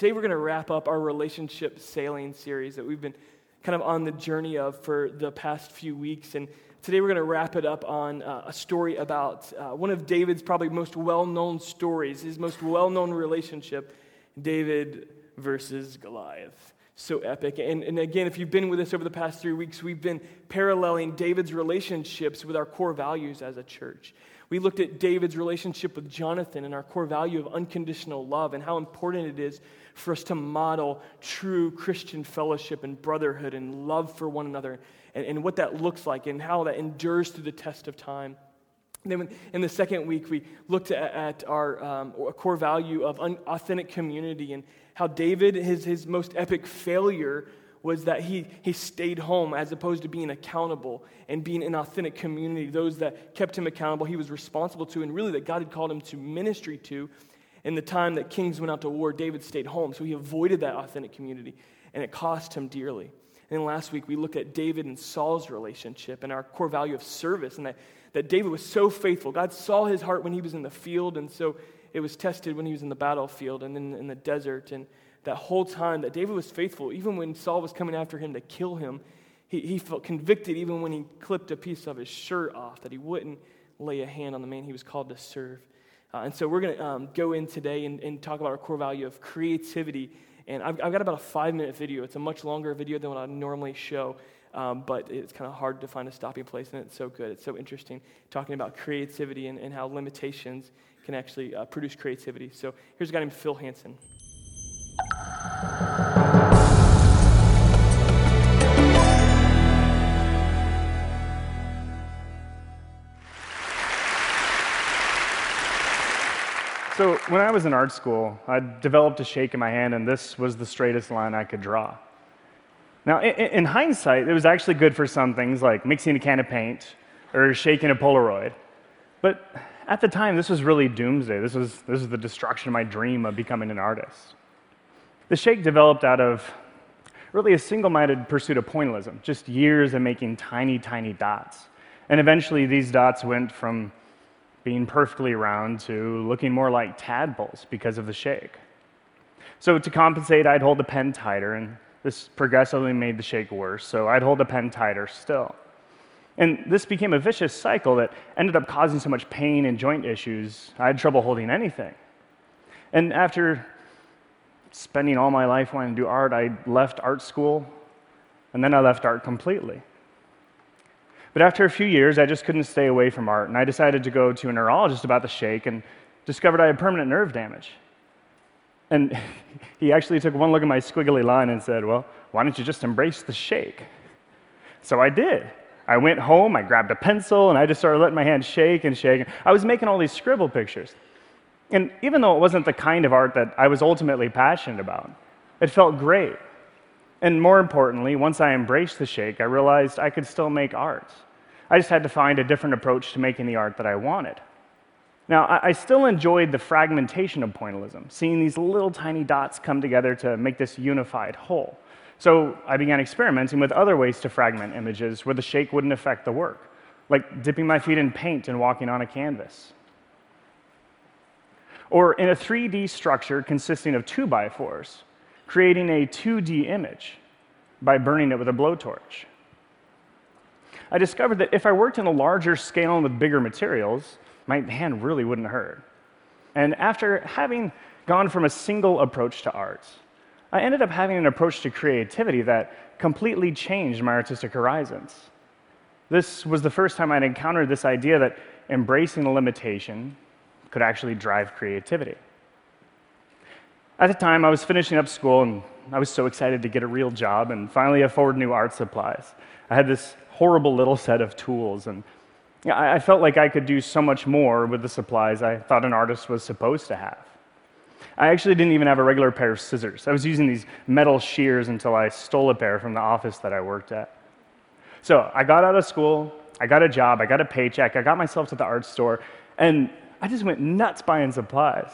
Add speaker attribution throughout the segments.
Speaker 1: today we're going to wrap up our relationship sailing series that we've been kind of on the journey of for the past few weeks. And today we're going to wrap it up on uh, a story about uh, one of David's probably most well known stories, his most well known relationship David versus Goliath. So epic. And, and again, if you've been with us over the past three weeks, we've been paralleling David's relationships with our core values as a church. We looked at David's relationship with Jonathan and our core value of unconditional love and how important it is for us to model true Christian fellowship and brotherhood and love for one another and, and what that looks like and how that endures through the test of time. And then in the second week, we looked at, at our um, core value of un- authentic community and how David, his, his most epic failure was that he, he stayed home as opposed to being accountable and being an authentic community, those that kept him accountable, he was responsible to, and really that God had called him to ministry to. In the time that kings went out to war, David stayed home, so he avoided that authentic community, and it cost him dearly. And last week, we looked at David and Saul's relationship and our core value of service, and that, that David was so faithful. God saw his heart when he was in the field, and so it was tested when he was in the battlefield and then in the desert. And that whole time that David was faithful, even when Saul was coming after him to kill him, he, he felt convicted even when he clipped a piece of his shirt off, that he wouldn't lay a hand on the man he was called to serve. Uh, and so we're going to um, go in today and, and, talk about our core value of creativity. And I've, I've, got about a five minute video. It's a much longer video than what I normally show, um, but it's kind of hard to find a stopping place, and it's so good. It's so interesting talking about creativity and, and how limitations can actually uh, produce creativity. So here's a guy named Phil Hansen.
Speaker 2: When I was in art school, I developed a shake in my hand, and this was the straightest line I could draw. Now, in, in, hindsight, it was actually good for some things like mixing a can of paint or shaking a Polaroid. But at the time, this was really doomsday. This was, this was the destruction of my dream of becoming an artist. The shake developed out of really a single minded pursuit of pointillism, just years of making tiny, tiny dots. And eventually, these dots went from being perfectly round to looking more like tadpoles because of the shake. So, to compensate, I'd hold the pen tighter, and this progressively made the shake worse, so I'd hold the pen tighter still. And this became a vicious cycle that ended up causing so much pain and joint issues, I had trouble holding anything. And after spending all my life wanting to do art, I left art school, and then I left art completely. But after a few years, I just couldn't stay away from art, and I decided to go to a neurologist about the shake and discovered I had permanent nerve damage. And he actually took one look at my squiggly line and said, Well, why don't you just embrace the shake? So I did. I went home, I grabbed a pencil, and I just started letting my hand shake and shake. I was making all these scribble pictures. And even though it wasn't the kind of art that I was ultimately passionate about, it felt great. And more importantly, once I embraced the shake, I realized I could still make art. I just had to find a different approach to making the art that I wanted. Now, I still enjoyed the fragmentation of pointillism, seeing these little tiny dots come together to make this unified whole. So I began experimenting with other ways to fragment images where the shake wouldn't affect the work, like dipping my feet in paint and walking on a canvas or in a 3D structure consisting of 2 by 4s, creating a 2D image by burning it with a blowtorch. I discovered that if I worked in a larger scale and with bigger materials, my hand really wouldn't hurt. And after having gone from a single approach to art, I ended up having an approach to creativity that completely changed my artistic horizons. This was the first time I'd encountered this idea that embracing a limitation could actually drive creativity. At the time, I was finishing up school and I was so excited to get a real job and finally afford new art supplies. I had this horrible little set of tools, and I felt like I could do so much more with the supplies I thought an artist was supposed to have. I actually didn't even have a regular pair of scissors. I was using these metal shears until I stole a pair from the office that I worked at. So I got out of school, I got a job, I got a paycheck, I got myself to the art store, and I just went nuts buying supplies.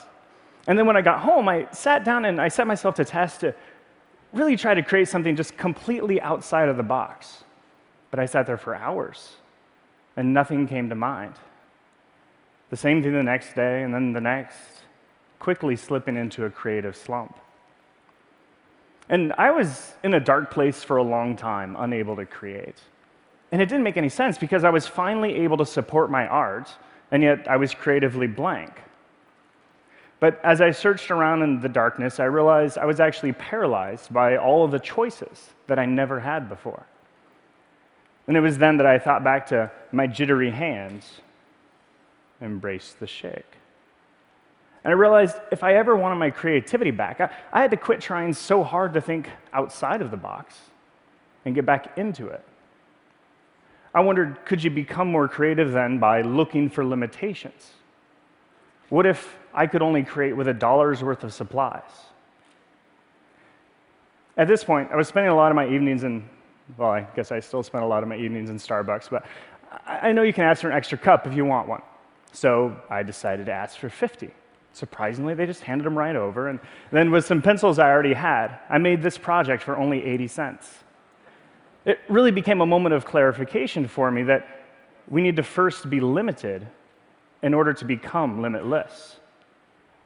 Speaker 2: And then when I got home, I sat down and I set myself to test to really try to create something just completely outside of the box. But I sat there for hours and nothing came to mind. The same thing the next day and then the next, quickly slipping into a creative slump. And I was in a dark place for a long time, unable to create. And it didn't make any sense because I was finally able to support my art, and yet I was creatively blank. But as I searched around in the darkness, I realized I was actually paralyzed by all of the choices that I never had before. And it was then that I thought back to my jittery hands, embraced the shake. And I realized if I ever wanted my creativity back, I, I had to quit trying so hard to think outside of the box and get back into it. I wondered could you become more creative then by looking for limitations? What if I could only create with a dollar's worth of supplies? At this point, I was spending a lot of my evenings in, well, I guess I still spend a lot of my evenings in Starbucks, but I know you can ask for an extra cup if you want one. So I decided to ask for 50. Surprisingly, they just handed them right over. And then, with some pencils I already had, I made this project for only 80 cents. It really became a moment of clarification for me that we need to first be limited in order to become limitless.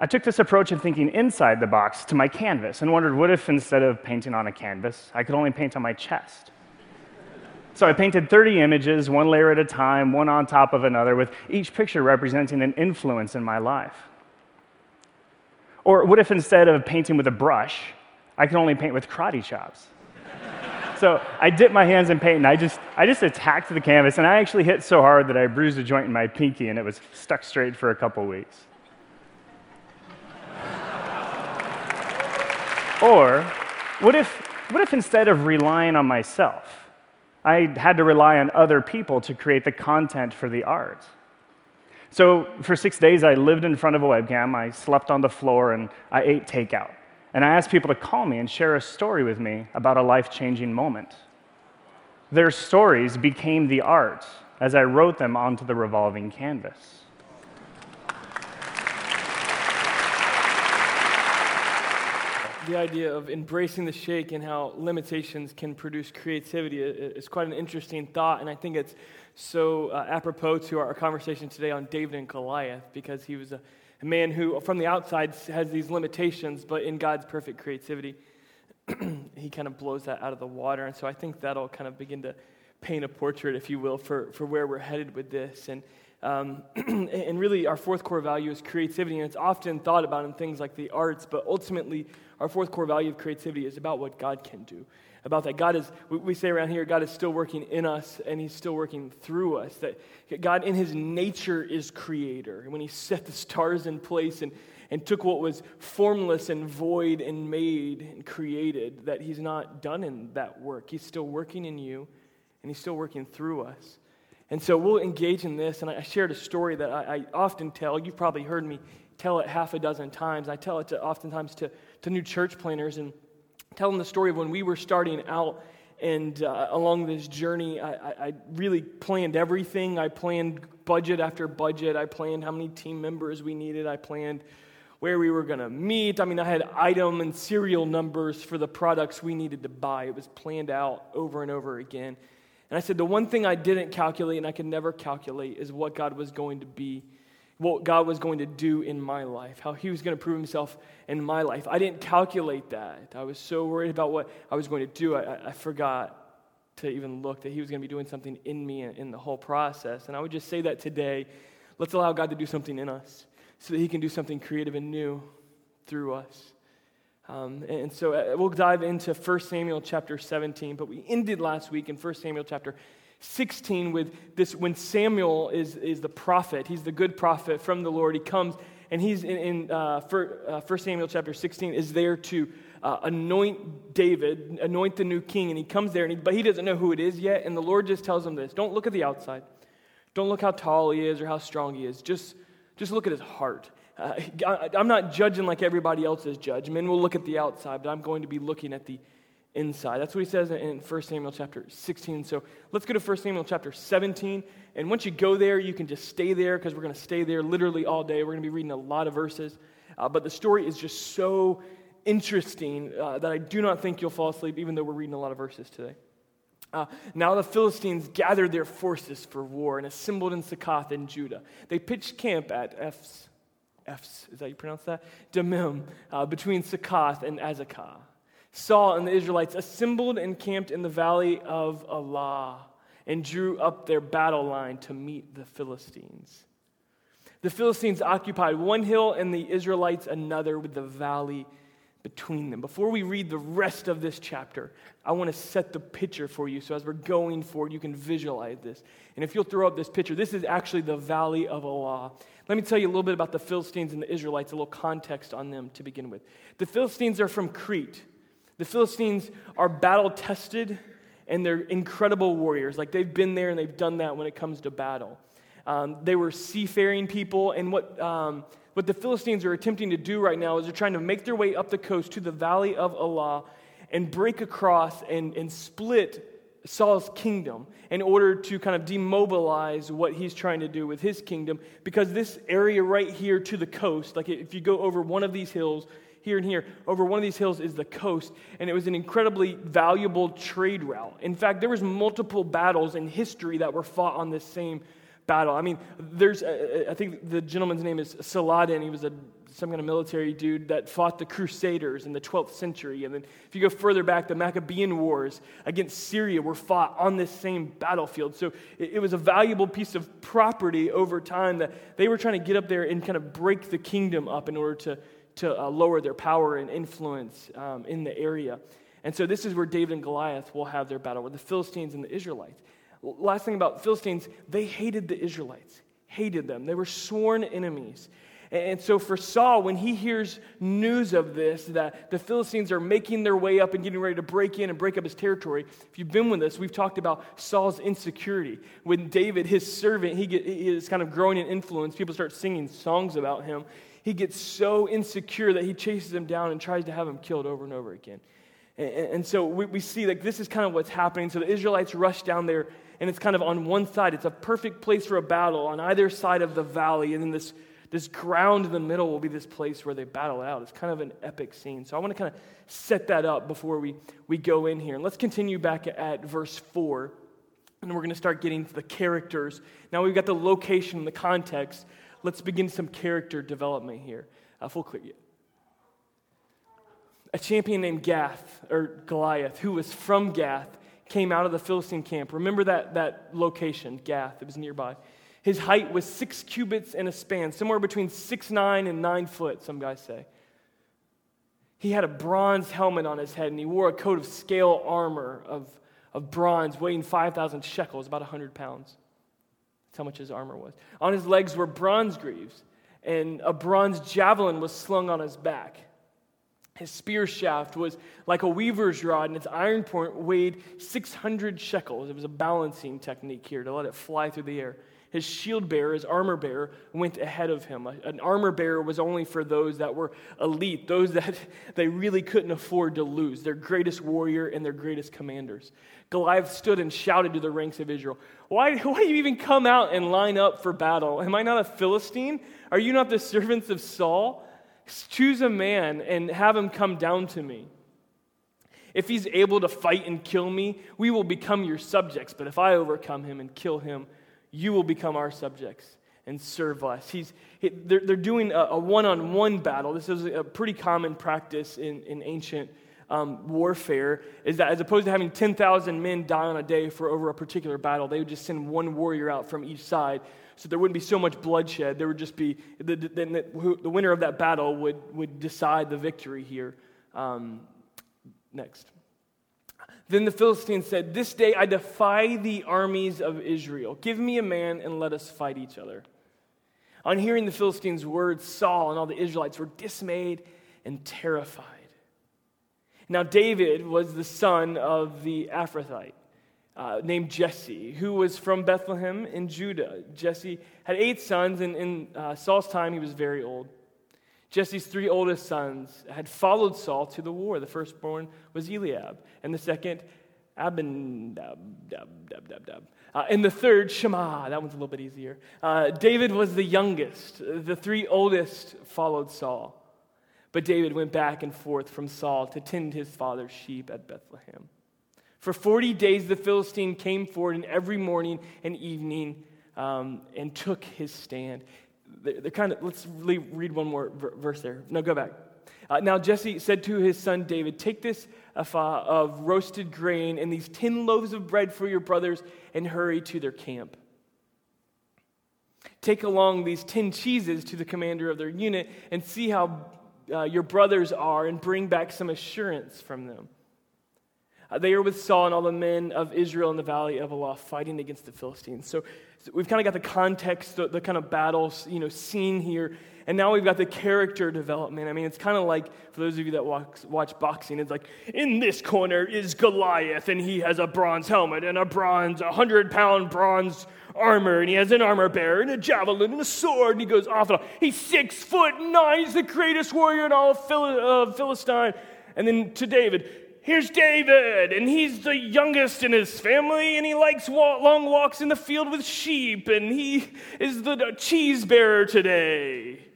Speaker 2: I took this approach of thinking inside the box to my canvas and wondered what if instead of painting on a canvas, I could only paint on my chest? So I painted 30 images, one layer at a time, one on top of another, with each picture representing an influence in my life. Or what if instead of painting with a brush, I could only paint with karate chops? so I dipped my hands in paint and I just, I just attacked the canvas and I actually hit so hard that I bruised a joint in my pinky and it was stuck straight for a couple weeks. Or what if, what if instead of relying on myself, I had to rely on other people to create the content for the art? So for six days, I lived in front of a webcam, I slept on the floor, and I ate takeout. And I asked people to call me and share a story with me about a life changing moment. Their stories became the art as I wrote them onto the revolving canvas.
Speaker 1: The idea of embracing the shake and how limitations can produce creativity is quite an interesting thought, and I think it's so uh, apropos to our conversation today on David and Goliath because he was a a man who, from the outside, has these limitations, but in God's perfect creativity, he kind of blows that out of the water. And so I think that'll kind of begin to paint a portrait, if you will, for, for where we're headed with this. And, um, and really, our fourth core value is creativity, and it's often thought about in things like the arts, but ultimately, our fourth core value of creativity is about what God can do about that. God is, we say around here, God is still working in us and He's still working through us. That God, in His nature, is creator. And when He set the stars in place and, and took what was formless and void and made and created, that He's not done in that work. He's still working in you and He's still working through us. And so we'll engage in this. And I shared a story that I, I often tell. You've probably heard me tell it half a dozen times. I tell it to, oftentimes to, to new church planners. And telling the story of when we were starting out and uh, along this journey, I, I, really planned everything. I planned budget after budget. I planned how many team members we needed. I planned where we were going to meet. I mean, I had item and serial numbers for the products we needed to buy. It was planned out over and over again. And I said, the one thing I didn't calculate and I could never calculate is what God was going to be what God was going to do in my life, how He was going to prove Himself in my life. I didn't calculate that. I was so worried about what I was going to do, I, I forgot to even look that He was going to be doing something in me in the whole process. And I would just say that today let's allow God to do something in us so that He can do something creative and new through us. Um, and so uh, we'll dive into 1 Samuel chapter 17, but we ended last week in 1 Samuel chapter 16 with this when Samuel is, is the prophet, he's the good prophet from the Lord. He comes and he's in, in uh, for, uh, 1 Samuel chapter 16 is there to uh, anoint David, anoint the new king. And he comes there, and he, but he doesn't know who it is yet. And the Lord just tells him this don't look at the outside, don't look how tall he is or how strong he is. Just, just look at his heart. Uh, I'm not judging like everybody else is judged. Men will look at the outside, but I'm going to be looking at the inside. That's what he says in 1 Samuel chapter 16. So let's go to 1 Samuel chapter 17. And once you go there, you can just stay there because we're going to stay there literally all day. We're going to be reading a lot of verses. Uh, but the story is just so interesting uh, that I do not think you'll fall asleep, even though we're reading a lot of verses today. Uh, now the Philistines gathered their forces for war and assembled in Succoth in Judah. They pitched camp at Ephs, Is that you pronounce that? Dammim, uh, between Succoth and Azekah. Saul and the Israelites assembled and camped in the valley of Elah and drew up their battle line to meet the Philistines. The Philistines occupied one hill and the Israelites another with the valley between them. Before we read the rest of this chapter, I want to set the picture for you so as we're going forward, you can visualize this. And if you'll throw up this picture, this is actually the Valley of Elah. Let me tell you a little bit about the Philistines and the Israelites, a little context on them to begin with. The Philistines are from Crete. The Philistines are battle tested and they're incredible warriors. Like they've been there and they've done that when it comes to battle. Um, they were seafaring people, and what, um, what the Philistines are attempting to do right now is they're trying to make their way up the coast to the valley of Elah and break across and, and split Saul's kingdom in order to kind of demobilize what he's trying to do with his kingdom. Because this area right here to the coast, like if you go over one of these hills, here and here, over one of these hills is the coast, and it was an incredibly valuable trade route. In fact, there was multiple battles in history that were fought on this same battle. I mean, there's, uh, uh, I think the gentleman's name is Saladin. He was a, some kind of military dude that fought the Crusaders in the 12th century. And then if you go further back, the Maccabean Wars against Syria were fought on this same battlefield. So it, it was a valuable piece of property over time that they were trying to get up there and kind of break the kingdom up in order to, to uh, lower their power and influence um, in the area. And so this is where David and Goliath will have their battle with the Philistines and the Israelites. Last thing about Philistines, they hated the Israelites, hated them. They were sworn enemies. And so for Saul, when he hears news of this, that the Philistines are making their way up and getting ready to break in and break up his territory, if you've been with us, we've talked about Saul's insecurity. When David, his servant, he, get, he is kind of growing in influence, people start singing songs about him. He gets so insecure that he chases him down and tries to have him killed over and over again. And, and so we, we see like this is kind of what's happening. So the Israelites rush down there and it's kind of on one side. It's a perfect place for a battle on either side of the valley. And then this, this ground in the middle will be this place where they battle out. It's kind of an epic scene. So I want to kind of set that up before we, we go in here. And let's continue back at verse 4. And we're going to start getting to the characters. Now we've got the location and the context. Let's begin some character development here. Uh, full clear. A champion named Gath, or Goliath, who was from Gath, came out of the Philistine camp. Remember that, that location, Gath, it was nearby. His height was six cubits and a span, somewhere between six nine and nine foot, some guys say. He had a bronze helmet on his head, and he wore a coat of scale armor of, of bronze weighing 5,000 shekels, about 100 pounds. That's how much his armor was. On his legs were bronze greaves, and a bronze javelin was slung on his back. His spear shaft was like a weaver's rod, and its iron point weighed 600 shekels. It was a balancing technique here to let it fly through the air. His shield bearer, his armor bearer, went ahead of him. An armor bearer was only for those that were elite, those that they really couldn't afford to lose, their greatest warrior and their greatest commanders. Goliath stood and shouted to the ranks of Israel, Why, why do you even come out and line up for battle? Am I not a Philistine? Are you not the servants of Saul? Choose a man and have him come down to me. If he's able to fight and kill me, we will become your subjects. But if I overcome him and kill him, you will become our subjects and serve us. He's, they're, they're doing a one on one battle. This is a pretty common practice in, in ancient um, warfare, is that as opposed to having 10,000 men die on a day for over a particular battle, they would just send one warrior out from each side so there wouldn't be so much bloodshed. There would just be, the, the, the winner of that battle would, would decide the victory here. Um, next. Then the Philistines said, This day I defy the armies of Israel. Give me a man and let us fight each other. On hearing the Philistines' words, Saul and all the Israelites were dismayed and terrified. Now, David was the son of the Ephrathite uh, named Jesse, who was from Bethlehem in Judah. Jesse had eight sons, and in uh, Saul's time, he was very old. Jesse's three oldest sons had followed Saul to the war. The firstborn was Eliab, and the second, Abinadab. Uh, and the third, Shema. That one's a little bit easier. Uh, David was the youngest. The three oldest followed Saul. But David went back and forth from Saul to tend his father's sheep at Bethlehem. For 40 days, the Philistine came forward and every morning and evening um, and took his stand. They're, they're, kind of, let's read one more verse there. No, go back. Uh, now Jesse said to his son David, Take this ephah of roasted grain and these ten loaves of bread for your brothers and hurry to their camp. Take along these ten cheeses to the commander of their unit and see how uh, your brothers are and bring back some assurance from them. Uh, they are with Saul and all the men of Israel in the valley of Elah fighting against the Philistines. So, so we've kind of got the context, the, the kind of battle you know, scene here. And now we've got the character development. I mean, it's kind of like, for those of you that watch, watch boxing, it's like, in this corner is Goliath, and he has a bronze helmet and a bronze, a 100 pound bronze armor, and he has an armor bearer and a javelin and a sword, and he goes off and off. He's six foot nine, he's the greatest warrior in all of Phil- uh, Philistine. And then to David, here's David, and he's the youngest in his family, and he likes long walks in the field with sheep, and he is the cheese bearer today.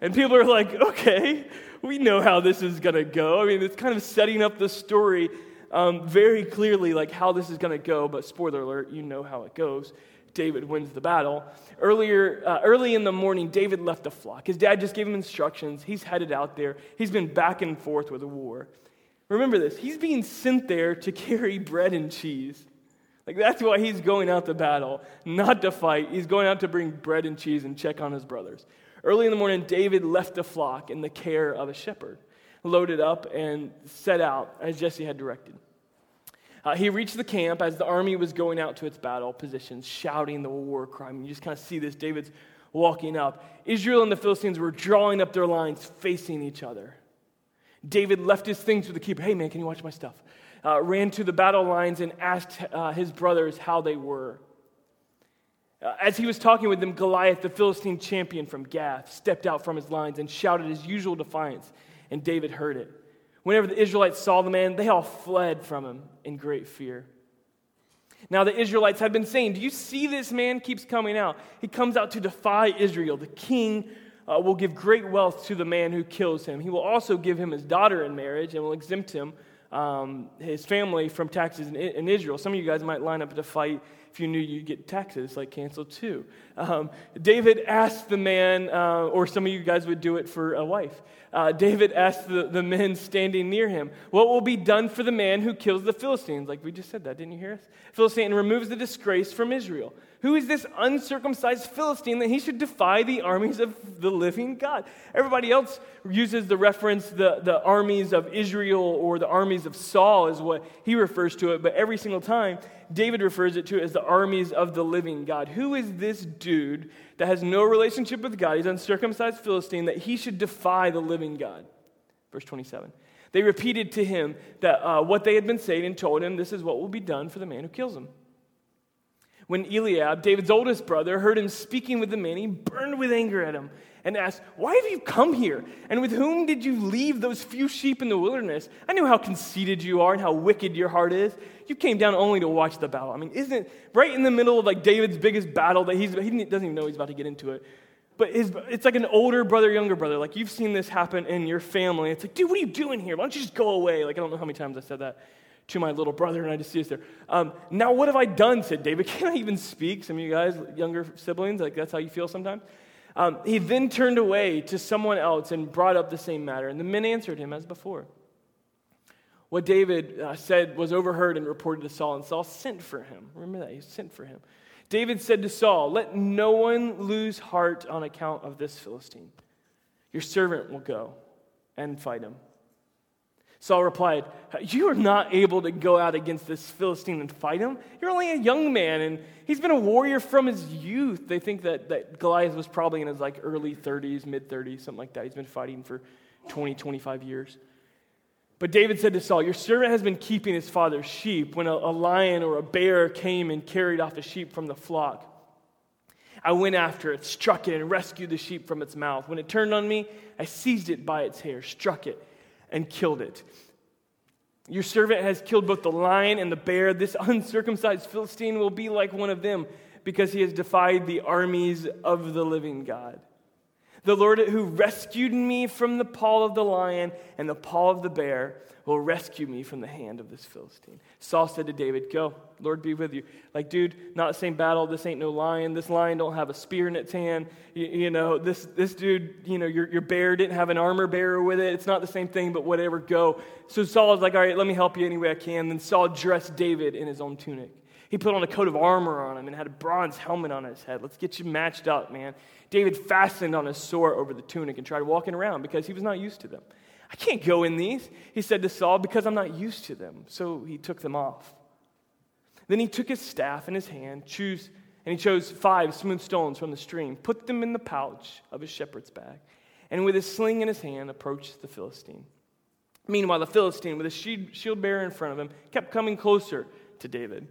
Speaker 1: And people are like, okay, we know how this is going to go. I mean, it's kind of setting up the story um, very clearly, like how this is going to go, but spoiler alert, you know how it goes. David wins the battle. Earlier, uh, early in the morning, David left the flock. His dad just gave him instructions. He's headed out there. He's been back and forth with the war. Remember this he's being sent there to carry bread and cheese. Like, that's why he's going out to battle, not to fight. He's going out to bring bread and cheese and check on his brothers. Early in the morning, David left the flock in the care of a shepherd, loaded up, and set out as Jesse had directed. Uh, he reached the camp as the army was going out to its battle positions, shouting the war cry. you just kind of see this. David's walking up. Israel and the Philistines were drawing up their lines, facing each other. David left his things with the keeper. Hey, man, can you watch my stuff? Uh, ran to the battle lines and asked uh, his brothers how they were. Uh, as he was talking with them, Goliath, the Philistine champion from Gath, stepped out from his lines and shouted his usual defiance, and David heard it. Whenever the Israelites saw the man, they all fled from him in great fear. Now, the Israelites had been saying, Do you see this man keeps coming out? He comes out to defy Israel. The king uh, will give great wealth to the man who kills him. He will also give him his daughter in marriage and will exempt him, um, his family, from taxes in, in Israel. Some of you guys might line up to fight if you knew you'd get taxes like canceled too. Um, David asked the man, uh, or some of you guys would do it for a wife. Uh, David asked the, the men standing near him, What will be done for the man who kills the Philistines? Like we just said that, didn't you hear us? Philistine removes the disgrace from Israel. Who is this uncircumcised Philistine that he should defy the armies of the living God? Everybody else uses the reference, the, the armies of Israel or the armies of Saul is what he refers to it, but every single time, David refers it to as the armies of the living God. Who is this dude that has no relationship with God? He's uncircumcised Philistine that he should defy the living God. Verse 27. They repeated to him that uh, what they had been saying and told him, This is what will be done for the man who kills him. When Eliab, David's oldest brother, heard him speaking with the man, he burned with anger at him and asked, Why have you come here? And with whom did you leave those few sheep in the wilderness? I know how conceited you are and how wicked your heart is. You came down only to watch the battle. I mean, isn't it right in the middle of like David's biggest battle that he's, he doesn't even know he's about to get into it. But his, it's like an older brother, younger brother. Like you've seen this happen in your family. It's like, dude, what are you doing here? Why don't you just go away? Like I don't know how many times I said that to my little brother, and I just see us there. Um, now, what have I done? said David. Can I even speak? Some of you guys, younger siblings, like that's how you feel sometimes. Um, he then turned away to someone else and brought up the same matter, and the men answered him as before. What David uh, said was overheard and reported to Saul, and Saul sent for him. Remember that? He sent for him. David said to Saul, Let no one lose heart on account of this Philistine. Your servant will go and fight him. Saul replied, You are not able to go out against this Philistine and fight him. You're only a young man, and he's been a warrior from his youth. They think that, that Goliath was probably in his like early 30s, mid 30s, something like that. He's been fighting for 20, 25 years. But David said to Saul, Your servant has been keeping his father's sheep when a, a lion or a bear came and carried off the sheep from the flock. I went after it, struck it, and rescued the sheep from its mouth. When it turned on me, I seized it by its hair, struck it and killed it. Your servant has killed both the lion and the bear. This uncircumcised Philistine will be like one of them because he has defied the armies of the living God. The Lord who rescued me from the paw of the lion and the paw of the bear will rescue me from the hand of this Philistine. Saul said to David, Go, Lord be with you. Like, dude, not the same battle. This ain't no lion. This lion don't have a spear in its hand. You, you know, this, this dude, you know, your, your bear didn't have an armor bearer with it. It's not the same thing, but whatever, go. So Saul was like, All right, let me help you any way I can. Then Saul dressed David in his own tunic. He put on a coat of armor on him and had a bronze helmet on his head. Let's get you matched up, man. David fastened on his sword over the tunic and tried walking around because he was not used to them. I can't go in these, he said to Saul, because I'm not used to them. So he took them off. Then he took his staff in his hand, choose, and he chose five smooth stones from the stream, put them in the pouch of his shepherd's bag, and with his sling in his hand approached the Philistine. Meanwhile, the Philistine, with his shield bearer in front of him, kept coming closer to David.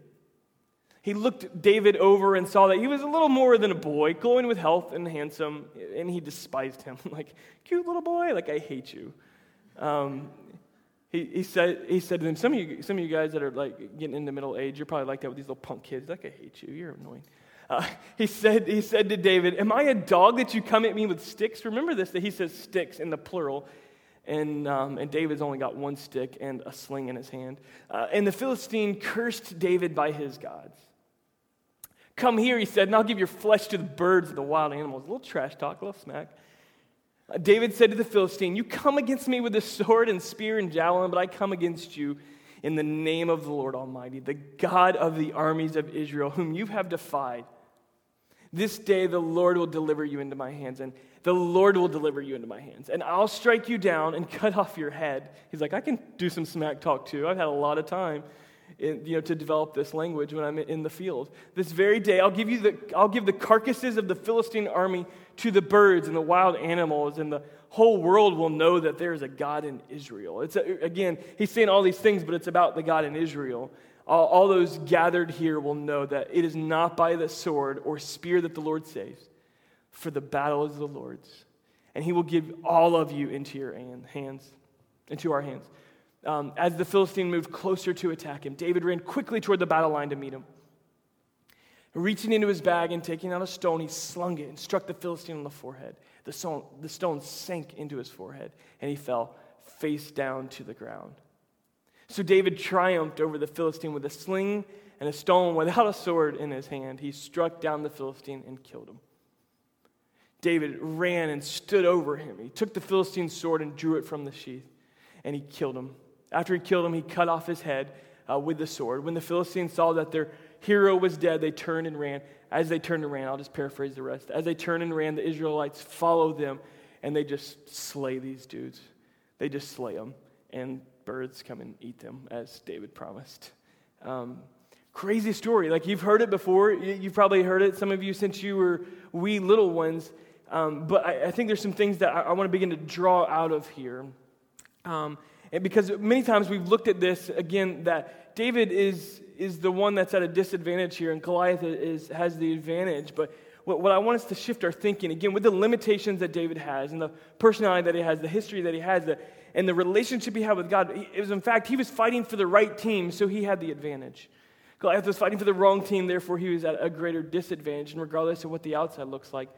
Speaker 1: He looked David over and saw that he was a little more than a boy, glowing with health and handsome, and he despised him. like, cute little boy, like, I hate you. Um, he, he, said, he said to them, some of, you, some of you guys that are like getting into middle age, you're probably like that with these little punk kids. Like, I hate you. You're annoying. Uh, he, said, he said to David, Am I a dog that you come at me with sticks? Remember this, that he says sticks in the plural. And, um, and David's only got one stick and a sling in his hand. Uh, and the Philistine cursed David by his gods. Come here, he said, and I'll give your flesh to the birds and the wild animals. A little trash talk, a little smack. Uh, David said to the Philistine, You come against me with a sword and spear and javelin, but I come against you in the name of the Lord Almighty, the God of the armies of Israel, whom you have defied. This day the Lord will deliver you into my hands, and the Lord will deliver you into my hands, and I'll strike you down and cut off your head. He's like, I can do some smack talk too. I've had a lot of time in, you know, to develop this language when I'm in the field. This very day, I'll give, you the, I'll give the carcasses of the Philistine army to the birds and the wild animals, and the whole world will know that there is a God in Israel. It's a, again, he's saying all these things, but it's about the God in Israel. All, all those gathered here will know that it is not by the sword or spear that the Lord saves, for the battle is the Lord's. And he will give all of you into your hands, into our hands. Um, as the Philistine moved closer to attack him, David ran quickly toward the battle line to meet him. Reaching into his bag and taking out a stone, he slung it and struck the Philistine on the forehead. The stone, the stone sank into his forehead, and he fell face down to the ground. So David triumphed over the Philistine with a sling and a stone without a sword in his hand. He struck down the Philistine and killed him. David ran and stood over him. He took the Philistine's sword and drew it from the sheath, and he killed him. After he killed him, he cut off his head uh, with the sword. When the Philistines saw that their hero was dead, they turned and ran. As they turned and ran, I'll just paraphrase the rest. As they turned and ran, the Israelites followed them, and they just slay these dudes. They just slay them, and birds come and eat them, as David promised. Um, crazy story. Like you've heard it before. You've probably heard it, some of you, since you were wee little ones. Um, but I, I, think there's some things that I, I want to begin to draw out of here. Um, and because many times we've looked at this, again, that David is, is the one that's at a disadvantage here, and Goliath is, has the advantage. But what, what I want us to shift our thinking, again, with the limitations that David has, and the personality that he has, the history that he has, the, and the relationship he had with God, it was, in fact, he was fighting for the right team, so he had the advantage. Goliath was fighting for the wrong team, therefore he was at a greater disadvantage, and regardless of what the outside looks like,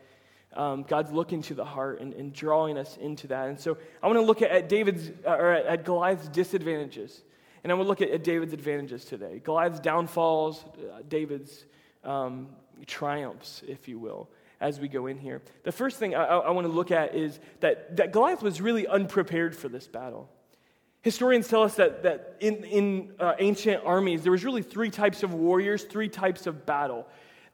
Speaker 1: um, God's looking to the heart and, and, drawing us into that. And so I want to look at, at David's, uh, or at, at, Goliath's disadvantages. And I want to look at, at David's advantages today. Goliath's downfalls, uh, David's um, triumphs, if you will, as we go in here. The first thing I, I want to look at is that, that Goliath was really unprepared for this battle. Historians tell us that, that in, in uh, ancient armies, there was really three types of warriors, three types of battle.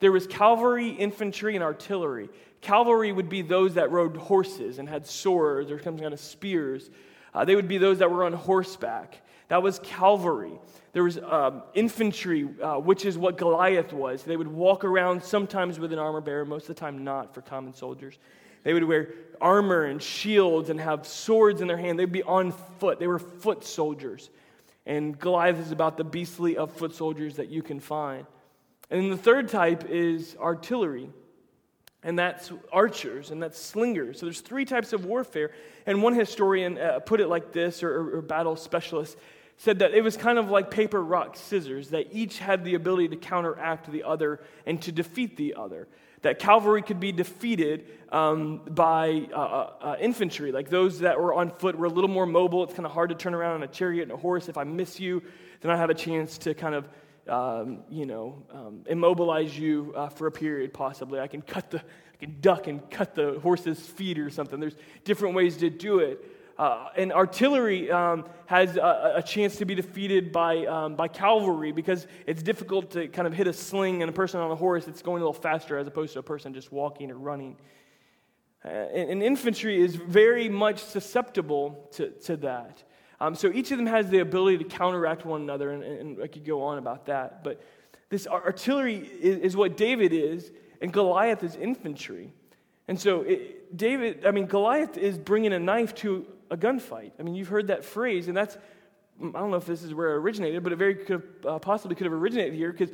Speaker 1: There was cavalry, infantry, and artillery. Cavalry would be those that rode horses and had swords or some kind of spears. Uh, they would be those that were on horseback. That was cavalry. There was um, infantry, uh, which is what Goliath was. They would walk around sometimes with an armor bearer, most of the time not for common soldiers. They would wear armor and shields and have swords in their hand. They'd be on foot. They were foot soldiers. And Goliath is about the beastly of foot soldiers that you can find. And then the third type is artillery and that's archers, and that's slingers. So there's three types of warfare. And one historian uh, put it like this, or, or, battle specialist said that it was kind of like paper, rock, scissors, that each had the ability to counteract the other and to defeat the other. That cavalry could be defeated um, by uh, uh, uh, infantry, like those that were on foot were a little more mobile. It's kind of hard to turn around on a chariot and a horse. If I miss you, then I have a chance to kind of, um, you know, um, immobilize you uh, for a period, possibly. I can cut the, I can duck and cut the horse's feet or something. There's different ways to do it. Uh, and artillery um, has a, a, chance to be defeated by, um, by cavalry because it's difficult to kind of hit a sling and a person on a horse that's going a little faster as opposed to a person just walking or running. Uh, and, and, infantry is very much susceptible to, to that. Um, so each of them has the ability to counteract one another, and, and I could go on about that. But this artillery is, is what David is, and Goliath is infantry. And so it, David, I mean, Goliath is bringing a knife to a gunfight. I mean, you've heard that phrase, and that's, I don't know if this is where it originated, but it very could have, uh, possibly could have originated here because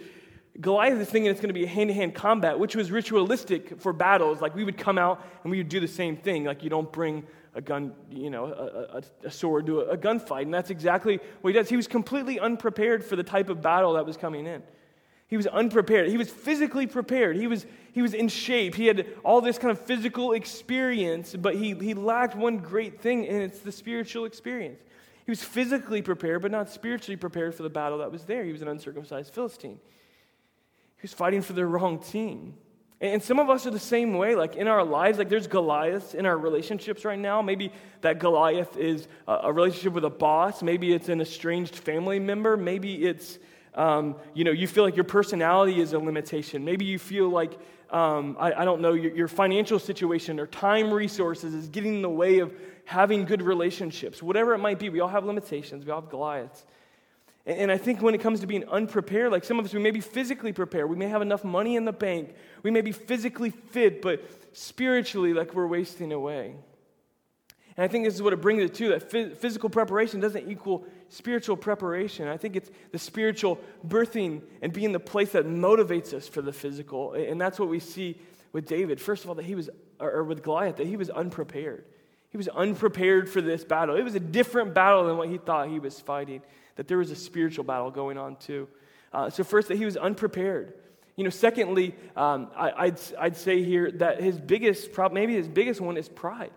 Speaker 1: Goliath is thinking it's going to be a hand to hand combat, which was ritualistic for battles. Like we would come out and we would do the same thing. Like you don't bring a gun, you know, a, a, a sword to a, a gunfight. And that's exactly what he does. He was completely unprepared for the type of battle that was coming in. He was unprepared. He was physically prepared. He was, he was in shape. He had all this kind of physical experience, but he, he lacked one great thing, and it's the spiritual experience. He was physically prepared, but not spiritually prepared for the battle that was there. He was an uncircumcised Philistine. He was fighting for the wrong team. And some of us are the same way. Like in our lives, like there's Goliaths in our relationships right now. Maybe that Goliath is a relationship with a boss. Maybe it's an estranged family member. Maybe it's um, you know, you feel like your personality is a limitation. Maybe you feel like, um, I, I, don't know, your, your financial situation or time resources is getting in the way of having good relationships. Whatever it might be, we all have limitations, we all have Goliaths. And, I think when it comes to being unprepared, like some of us, we may be physically prepared. We may have enough money in the bank. We may be physically fit, but spiritually, like we're wasting away. And I think this is what it brings it to that physical preparation doesn't equal spiritual preparation. I think it's the spiritual birthing and being the place that motivates us for the physical. And that's what we see with David. First of all, that he was, or with Goliath, that he was unprepared. He was unprepared for this battle. It was a different battle than what he thought he was fighting, that there was a spiritual battle going on too. Uh, so, first, that he was unprepared. You know, secondly, um, I, would I'd say here that his biggest problem, maybe his biggest one, is pride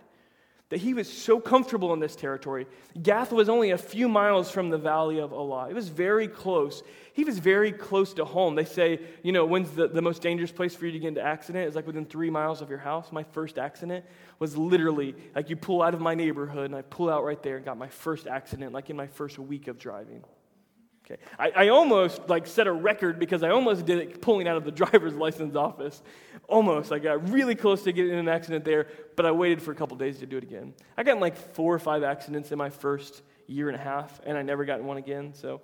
Speaker 1: that he was so comfortable in this territory. Gath was only a few miles from the valley of Elah. It was very close. He was very close to home. They say, you know, when's the, the most dangerous place for you to get into accident? It's like within three miles of your house. My first accident was literally like you pull out of my neighborhood and I pull out right there and got my first accident like in my first week of driving. Okay. I, I almost like set a record because I almost did it pulling out of the driver's license office. Almost. I got really close to getting in an accident there, but I waited for a couple days to do it again. I got in like four or five accidents in my first year and a half, and I never got in one again, so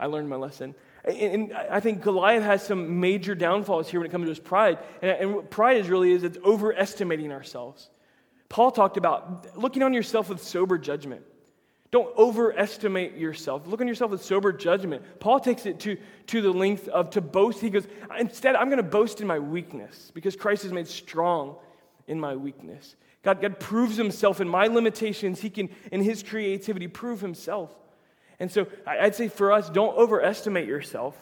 Speaker 1: I learned my lesson. And, I think Goliath has some major downfalls here when it comes to his pride. And, and what pride is really is it's overestimating ourselves. Paul talked about looking on yourself with sober judgment. Don't overestimate yourself. Look on yourself with sober judgment. Paul takes it to, to the length of to boast. He goes, instead, I'm going to boast in my weakness because Christ is made strong in my weakness. God, God proves himself in my limitations. He can, in his creativity, prove himself. And so I'd say for us, don't overestimate yourself.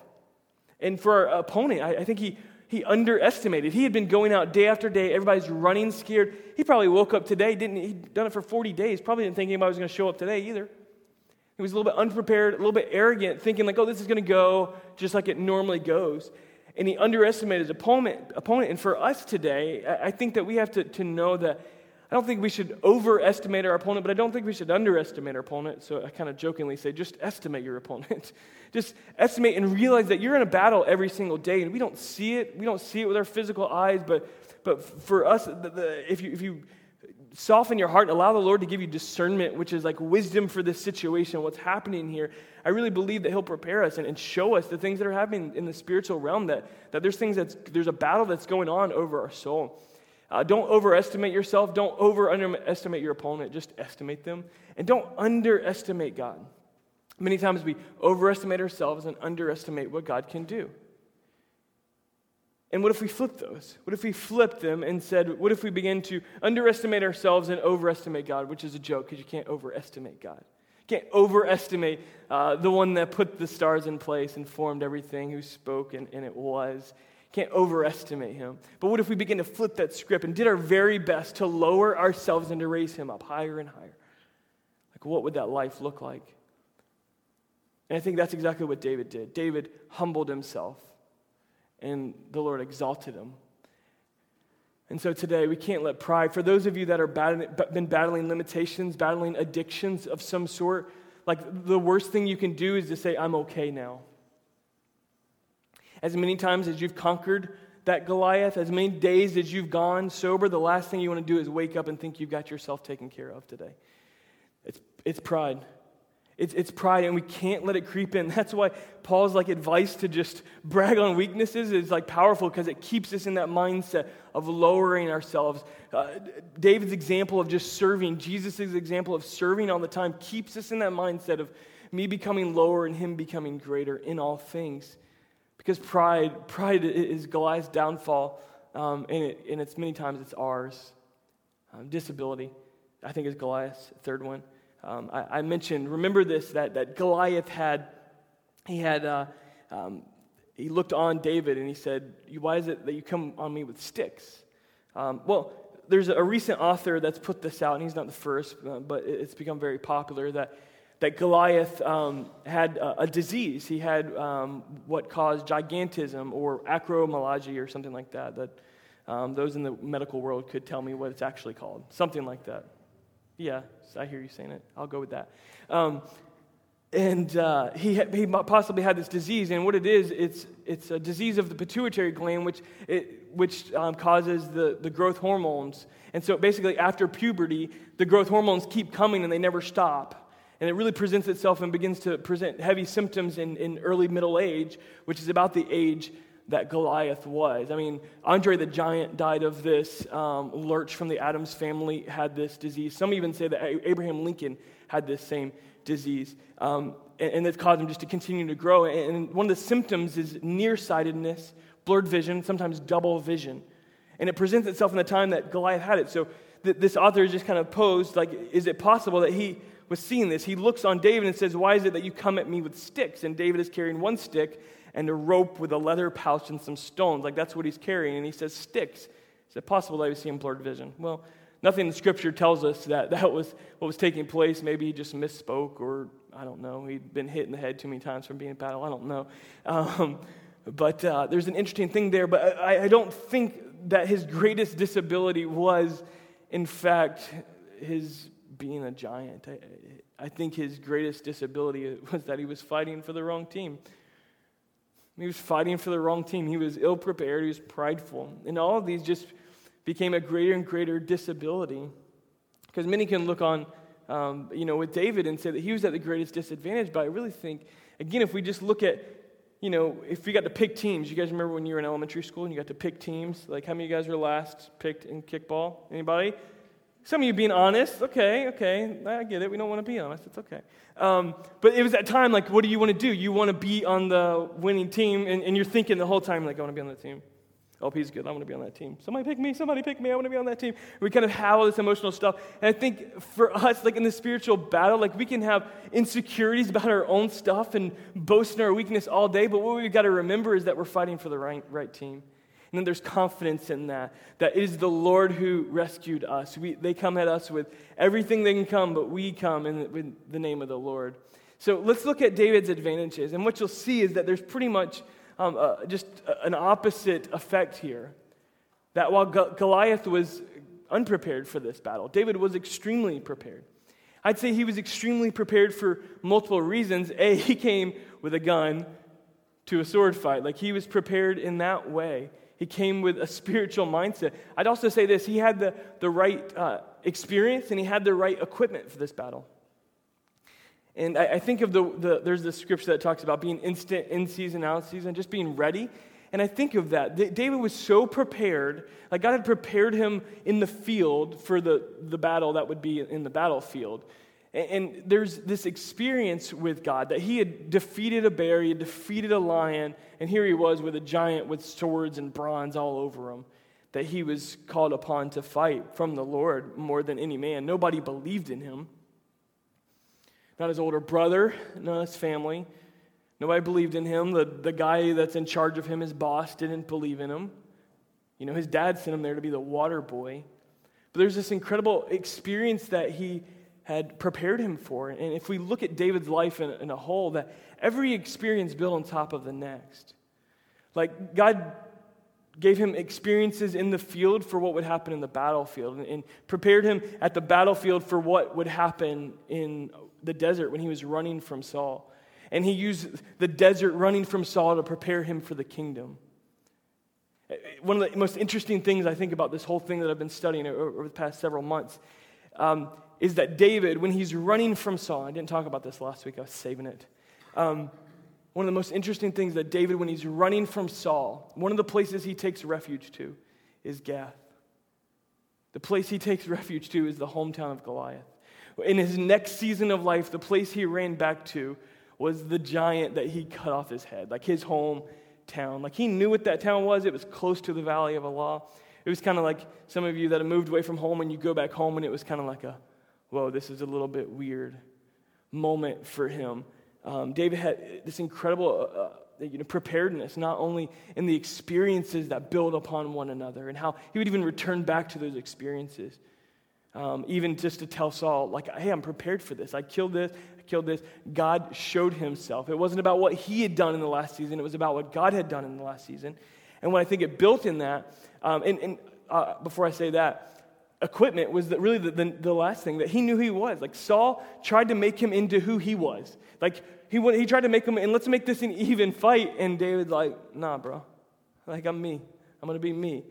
Speaker 1: And for our opponent, I, I think he he underestimated. He had been going out day after day. Everybody's running scared. He probably woke up today, didn't he'd done it for 40 days. Probably didn't think anybody was going to show up today either. He was a little bit unprepared, a little bit arrogant, thinking like, oh, this is going to go just like it normally goes. And he underestimated his opponent. opponent. And for us today, I think that we have to, to know that I don't think we should overestimate our opponent, but I don't think we should underestimate our opponent. So I kind of jokingly say, just estimate your opponent. just estimate and realize that you're in a battle every single day, and we don't see it. We don't see it with our physical eyes, but, but for us, the, the, if, you, if you soften your heart and allow the Lord to give you discernment, which is like wisdom for this situation, what's happening here, I really believe that He'll prepare us and, and show us the things that are happening in the spiritual realm, that, that there's things that's, there's a battle that's going on over our soul. Uh, don't overestimate yourself. Don't overestimate your opponent. Just estimate them. And don't underestimate God. Many times we overestimate ourselves and underestimate what God can do. And what if we flip those? What if we flipped them and said, what if we begin to underestimate ourselves and overestimate God, which is a joke because you can't overestimate God. You can't overestimate uh, the one that put the stars in place and formed everything, who spoke, and, and it was. Can't overestimate him. But what if we begin to flip that script and did our very best to lower ourselves and to raise him up higher and higher? Like, what would that life look like? And I think that's exactly what David did. David humbled himself, and the Lord exalted him. And so today, we can't let pride, for those of you that have been battling limitations, battling addictions of some sort, like the worst thing you can do is to say, I'm okay now. As many times as you've conquered that Goliath, as many days as you've gone sober, the last thing you want to do is wake up and think you've got yourself taken care of today. It's, it's pride. It's, it's pride, and we can't let it creep in. That's why Paul's like advice to just brag on weaknesses is like powerful because it keeps us in that mindset of lowering ourselves. Uh, David's example of just serving, Jesus' example of serving all the time, keeps us in that mindset of me becoming lower and him becoming greater in all things. Because pride, pride is Goliath's downfall, um, and, it, and it's many times it's ours. Um, disability, I think, is Goliath's third one. Um, I, I, mentioned, remember this, that, that Goliath had, he had, uh, um, he looked on David and he said, Why is it that you come on me with sticks? Um, well, there's a recent author that's put this out, and he's not the first, uh, but it's become very popular that, that Goliath um, had a, a, disease. He had um, what caused gigantism or acromegaly or something like that, that um, those in the medical world could tell me what it's actually called. Something like that. Yeah, I hear you saying it. I'll go with that. Um, and uh, he, he possibly had this disease, and what it is, it's, it's a disease of the pituitary gland, which, it, which um, causes the, the growth hormones. And so basically, after puberty, the growth hormones keep coming and they never stop. And it really presents itself and begins to present heavy symptoms in, in early middle age, which is about the age that Goliath was. I mean, Andre the Giant died of this. Um, Lurch from the Addams family had this disease. Some even say that Abraham Lincoln had this same disease. Um, and, and it's caused him just to continue to grow. And one of the symptoms is nearsightedness, blurred vision, sometimes double vision. And it presents itself in the time that Goliath had it. So th- this author is just kind of posed, like, is it possible that he was seeing this? He looks on David and says, Why is it that you come at me with sticks? And David is carrying one stick and a rope with a leather pouch and some stones. Like that's what he's carrying. And he says, Sticks. Is it possible that he was seeing blurred vision? Well, nothing in Scripture tells us that that was what was taking place. Maybe he just misspoke, or I don't know. He'd been hit in the head too many times from being in battle. I don't know. Um, but uh, there's an interesting thing there. But I, I don't think that his greatest disability was, in fact, his being a giant. I, I think his greatest disability was that he was fighting for the wrong team. He was fighting for the wrong team. He was ill prepared. He was prideful. And all of these just became a greater and greater disability. Because many can look on, um, you know, with David and say that he was at the greatest disadvantage. But I really think, again, if we just look at, you know, if we got to pick teams, you guys remember when you were in elementary school and you got to pick teams? Like, how many of you guys were last picked in kickball? Anybody? Some of you being honest, okay, okay, I get it. We don't want to be honest. It's okay. Um, but it was that time, like, what do you want to do? You want to be on the winning team, and, and you're thinking the whole time, like, I want to be on that team. LP's good. I want to be on that team. Somebody pick me. Somebody pick me. I want to be on that team. We kind of have all this emotional stuff. And I think for us, like in the spiritual battle, like we can have insecurities about our own stuff and boast in our weakness all day. But what we've got to remember is that we're fighting for the right, right team. And then there's confidence in that, that it is the Lord who rescued us. We, they come at us with everything they can come, but we come in the, name of the Lord. So let's look at David's advantages. And what you'll see is that there's pretty much um, uh, just an opposite effect here. That while Goliath was unprepared for this battle, David was extremely prepared. I'd say he was extremely prepared for multiple reasons. A, he came with a gun to a sword fight. Like he was prepared in that way. He came with a spiritual mindset. I'd also say this he had the, the right uh, experience and he had the right equipment for this battle. And I, I think of the, the, there's this scripture that talks about being instant, in season, out season, just being ready. And I think of that. David was so prepared, like God had prepared him in the field for the, the battle that would be in the battlefield. And there's this experience with God that he had defeated a bear, he had defeated a lion, and here he was with a giant with swords and bronze all over him that he was called upon to fight from the Lord more than any man. Nobody believed in him. not his older brother, not his family. Nobody believed in him. The, the guy that's in charge of him, his boss, didn't believe in him. You know, his dad sent him there to be the water boy. But there's this incredible experience that he had prepared him for. And if we look at David's life in, in a whole, that every experience built on top of the next. Like God gave him experiences in the field for what would happen in the battlefield and, and prepared him at the battlefield for what would happen in the desert when he was running from Saul. And he used the desert running from Saul to prepare him for the kingdom. One of the most interesting things I think about this whole thing that I've been studying over the past several months um, is that David, when he's running from Saul, I didn't talk about this last week, I was saving it. Um, one of the most interesting things that David, when he's running from Saul, one of the places he takes refuge to is Gath. The place he takes refuge to is the hometown of Goliath. In his next season of life, the place he ran back to was the giant that he cut off his head, like his hometown. Like he knew what that town was. It was close to the Valley of Elah. It was kind of like some of you that have moved away from home and you go back home and it was kind of like a, whoa, this is a little bit weird moment for him. Um, David had this incredible uh, uh, you know, preparedness, not only in the experiences that build upon one another and how he would even return back to those experiences. Um, even just to tell Saul, like, hey, I'm prepared for this. I killed this, I killed this. God showed himself. It wasn't about what he had done in the last season, it was about what God had done in the last season. And what I think it built in that, um, and, and uh, before I say that, equipment was the, really the, the, the, last thing that he knew who he was. Like Saul tried to make him into who he was. Like he, he tried to make him, and let's make this an even fight. And David's like, nah, bro. Like I'm me. I'm going to be me.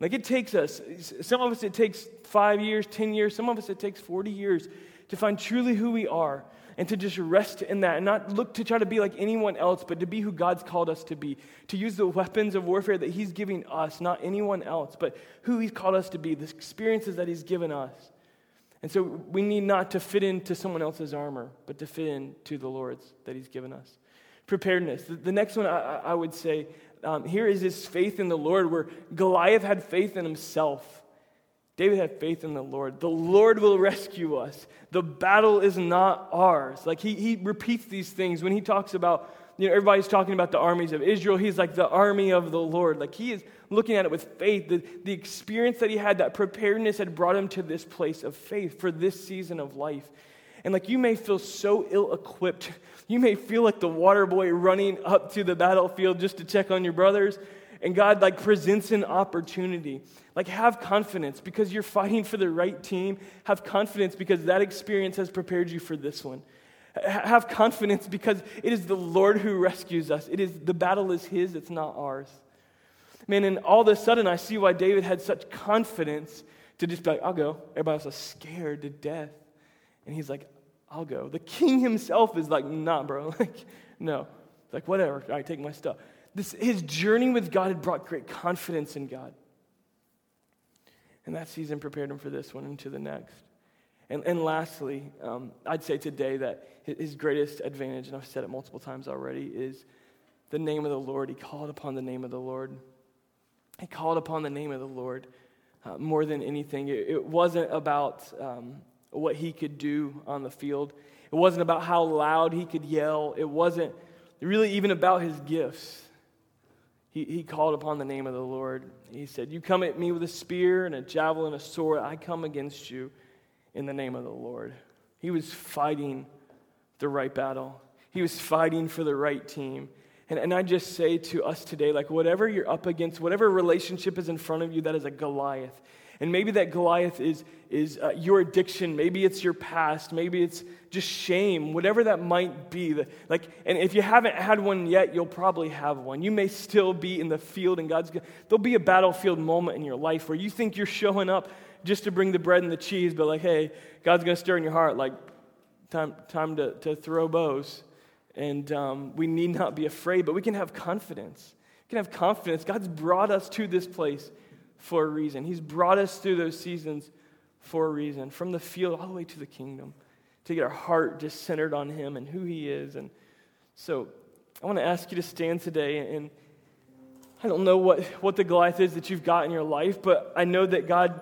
Speaker 1: Like it takes us, some of us it takes five years, 10 years, some of us it takes 40 years to find truly who we are and to just rest in that and not look to try to be like anyone else, but to be who God's called us to be. To use the weapons of warfare that He's giving us, not anyone else, but who He's called us to be, the experiences that He's given us. And so we need not to fit into someone else's armor, but to fit into the Lord's that He's given us. Preparedness. The, next one I, I would say um, here is his faith in the Lord, where Goliath had faith in himself. David had faith in the Lord. The Lord will rescue us. The battle is not ours. Like he, he repeats these things when he talks about, you know, everybody's talking about the armies of Israel. He's like the army of the Lord. Like he is looking at it with faith. The, the experience that he had, that preparedness had brought him to this place of faith for this season of life. And like you may feel so ill equipped. You may feel like the water boy running up to the battlefield just to check on your brothers. And God like presents an opportunity. Like have confidence because you're fighting for the right team. Have confidence because that experience has prepared you for this one. Have confidence because it is the Lord who rescues us. It is the battle is his, it's not ours. Man, and all of a sudden I see why David had such confidence to just be like, I'll go. Everybody else is scared to death. And he's like, I'll go. The king himself is like, nah, bro. Like, no. Like, whatever. All right, take my stuff. This, his journey with God had brought great confidence in God. And that season prepared him for this one and to the next. And, and lastly, um, I'd say today that his greatest advantage, and I've said it multiple times already, is the name of the Lord. He called upon the name of the Lord. He called upon the name of the Lord uh, more than anything. It, it wasn't about um, what he could do on the field. It wasn't about how loud he could yell. It wasn't really even about his gifts. He, he called upon the name of the Lord. He said, You come at me with a spear and a javelin and a sword. I come against you in the name of the Lord. He was fighting the right battle, he was fighting for the right team. And, and I just say to us today, like, whatever you're up against, whatever relationship is in front of you that is a Goliath, and maybe that Goliath is, is uh, your addiction. Maybe it's your past. Maybe it's just shame, whatever that might be. The, like, and if you haven't had one yet, you'll probably have one. You may still be in the field, and God's there'll be a battlefield moment in your life where you think you're showing up just to bring the bread and the cheese, but like, hey, God's going to stir in your heart, like, time, time to, to throw bows. And um, we need not be afraid, but we can have confidence. We can have confidence. God's brought us to this place for a reason. He's brought us through those seasons for a reason, from the field all the way to the kingdom, to get our heart just centered on Him and who He is. And so I want to ask you to stand today. And I don't know what, what the Goliath is that you've got in your life, but I know that God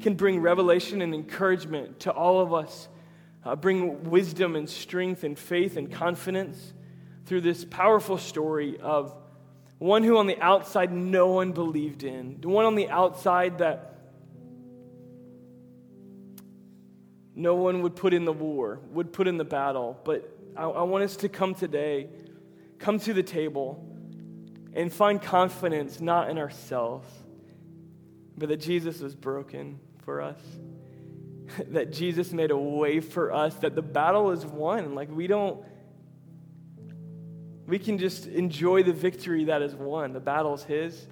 Speaker 1: can bring revelation and encouragement to all of us uh, bring wisdom and strength and faith and confidence through this powerful story of one who on the outside no one believed in, the one on the outside that no one would put in the war, would put in the battle. But I, I want us to come today, come to the table, and find confidence not in ourselves, but that Jesus was broken for us. that Jesus made a way for us, that the battle is won. Like we don't, we can just enjoy the victory that is won. The battle is His,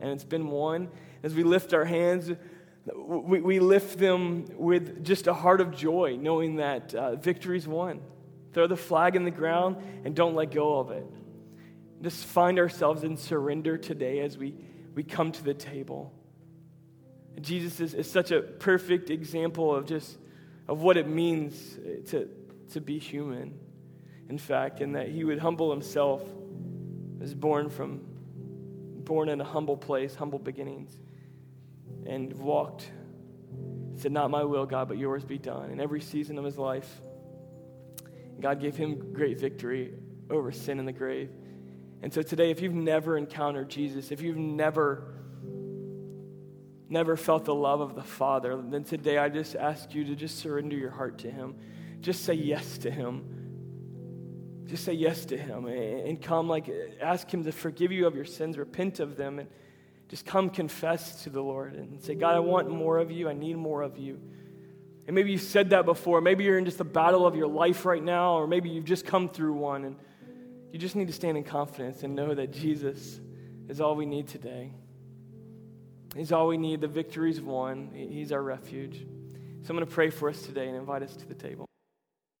Speaker 1: and it's been won. As we lift our hands, we, we lift them with just a heart of joy, knowing that uh, victory's won. Throw the flag in the ground and don't let go of it. Just find ourselves in surrender today as we, we come to the table. Jesus is, is such a perfect example of just of what it means to, to be human, in fact, and that he would humble himself, was born from born in a humble place, humble beginnings, and walked, said, Not my will, God, but yours be done. In every season of his life, God gave him great victory over sin in the grave. And so today, if you've never encountered Jesus, if you've never never felt the love of the Father, then today I just ask you to just surrender your heart to Him. Just say yes to Him. Just say yes to Him and come, like, ask Him to forgive you of your sins, repent of them, and just come confess to the Lord and say, God, I want more of you. I need more of you. And maybe you've said that before. Maybe you're in just the battle of your life right now, or maybe you've just come through one and you just need to stand in confidence and know that Jesus is all we need today. He's all we need. The victory's won. He's our refuge. So I'm going to pray for us today and invite us to the table.